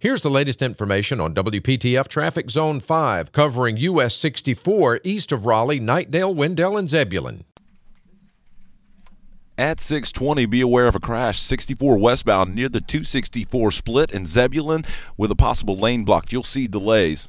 Here's the latest information on WPTF Traffic Zone 5, covering US 64 east of Raleigh, Knightdale, Wendell, and Zebulon. At 620, be aware of a crash 64 westbound near the 264 split in Zebulon with a possible lane block. You'll see delays.